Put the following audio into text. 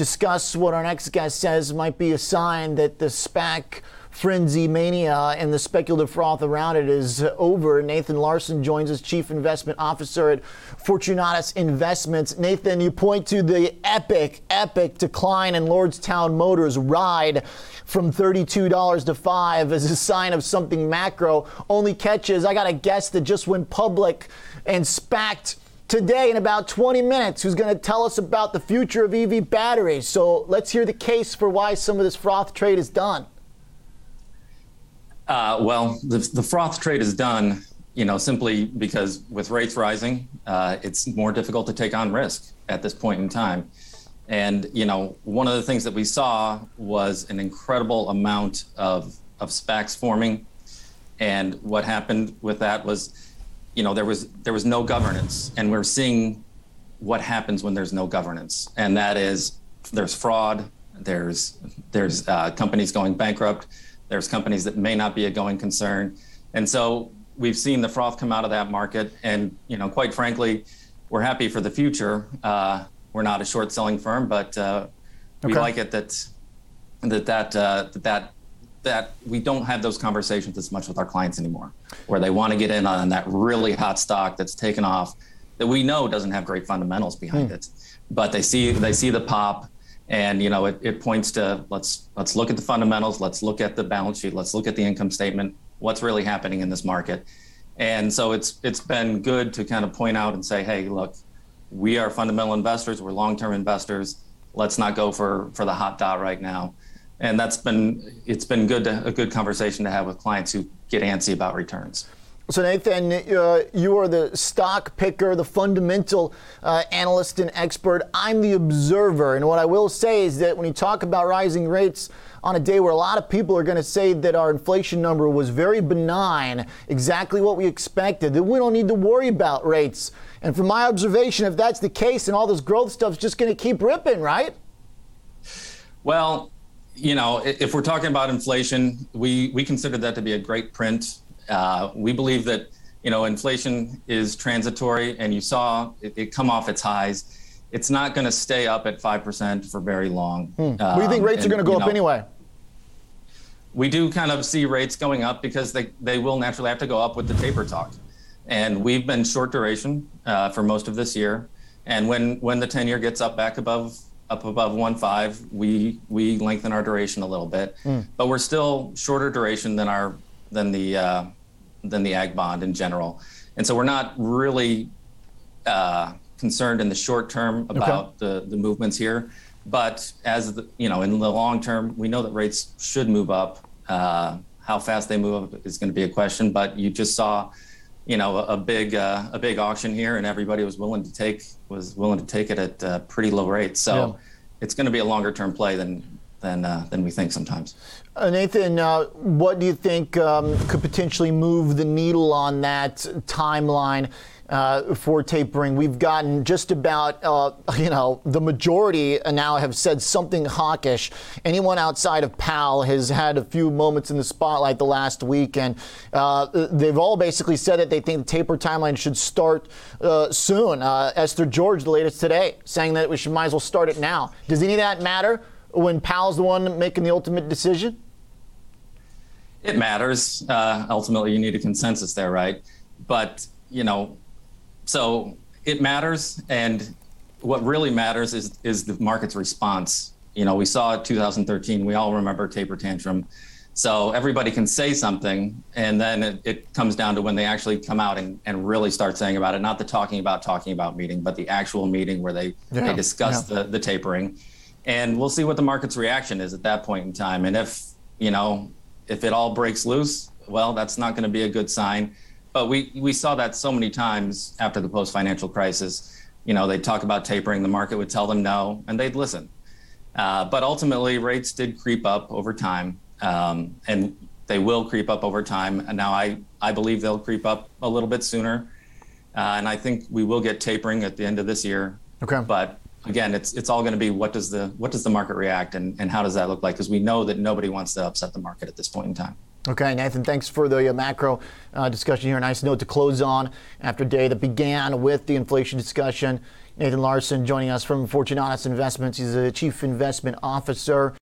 discuss what our next guest says might be a sign that the SPAC frenzy mania and the speculative froth around it is over. Nathan Larson joins us, Chief Investment Officer at Fortunatus Investments. Nathan, you point to the epic, epic decline in Lordstown Motors ride from $32 to 5 as a sign of something macro. Only catches, I got a guest that just went public and SPACed today in about 20 minutes who's going to tell us about the future of EV batteries. So let's hear the case for why some of this froth trade is done. Uh, well, the, the froth trade is done, you know, simply because with rates rising, uh, it's more difficult to take on risk at this point in time. And you know, one of the things that we saw was an incredible amount of of SPACs forming, and what happened with that was, you know, there was there was no governance, and we're seeing what happens when there's no governance, and that is there's fraud, there's there's uh, companies going bankrupt there's companies that may not be a going concern. And so we've seen the froth come out of that market. And, you know, quite frankly, we're happy for the future. Uh, we're not a short selling firm, but uh, we like it that that that, uh, that that we don't have those conversations as much with our clients anymore, where they want to get in on that really hot stock that's taken off that we know doesn't have great fundamentals behind mm. it, but they see they see the pop and you know it, it points to let's let's look at the fundamentals let's look at the balance sheet let's look at the income statement what's really happening in this market. And so it's it's been good to kind of point out and say hey look we are fundamental investors we're long-term investors. Let's not go for for the hot dot right now and that's been it's been good to, a good conversation to have with clients who get antsy about returns so, Nathan, uh, you are the stock picker, the fundamental uh, analyst and expert. I'm the observer. And what I will say is that when you talk about rising rates on a day where a lot of people are going to say that our inflation number was very benign, exactly what we expected, that we don't need to worry about rates. And from my observation, if that's the case, then all this growth stuff's just going to keep ripping, right? Well, you know, if we're talking about inflation, we, we consider that to be a great print uh, we believe that you know inflation is transitory, and you saw it, it come off its highs. It's not going to stay up at five percent for very long. Hmm. Um, do you think rates and, are going to go up know, anyway? We do kind of see rates going up because they, they will naturally have to go up with the taper talk. And we've been short duration uh, for most of this year. And when when the 10 year gets up back above up above 1.5, we we lengthen our duration a little bit. Mm. But we're still shorter duration than our than the uh, than the Agg bond in general. And so we're not really uh, concerned in the short term about okay. the, the movements here. But as the, you know, in the long term, we know that rates should move up. Uh, how fast they move up is going to be a question. But you just saw, you know, a, a big uh, a big auction here, and everybody was willing to take was willing to take it at uh, pretty low rates. So yeah. it's going to be a longer term play than than uh, than we think sometimes. Uh, Nathan, uh, what do you think um, could potentially move the needle on that timeline? Uh, for tapering. We've gotten just about, uh, you know, the majority now have said something hawkish. Anyone outside of Powell has had a few moments in the spotlight the last week, and uh, they've all basically said that they think the taper timeline should start soon. Esther George, the latest today, saying that we should might as well start it now. Does any of that matter when Powell's the one making the ultimate decision? it matters. Uh, ultimately, you need a consensus there, right? But you know, so it matters, and what really matters is is the market's response. You know, we saw 2013. We all remember taper tantrum. So everybody can say something, and then it, it comes down to when they actually come out and, and really start saying about it. Not the talking about talking about meeting, but the actual meeting where they yeah, they discuss yeah. the the tapering, and we'll see what the market's reaction is at that point in time. And if you know if it all breaks loose, well, that's not going to be a good sign. But we we saw that so many times after the post financial crisis. You know, they'd talk about tapering, the market would tell them no, and they'd listen. Uh, but ultimately, rates did creep up over time, um, and they will creep up over time. And now I I believe they'll creep up a little bit sooner, uh, and I think we will get tapering at the end of this year. Okay. But again, it's it's all going to be what does the what does the market react and, and how does that look like? Because we know that nobody wants to upset the market at this point in time. Okay, Nathan, thanks for the uh, macro uh, discussion here. Nice note to close on after a day that began with the inflation discussion Nathan Larson joining us from Fortunatus Investments. He's the chief investment officer.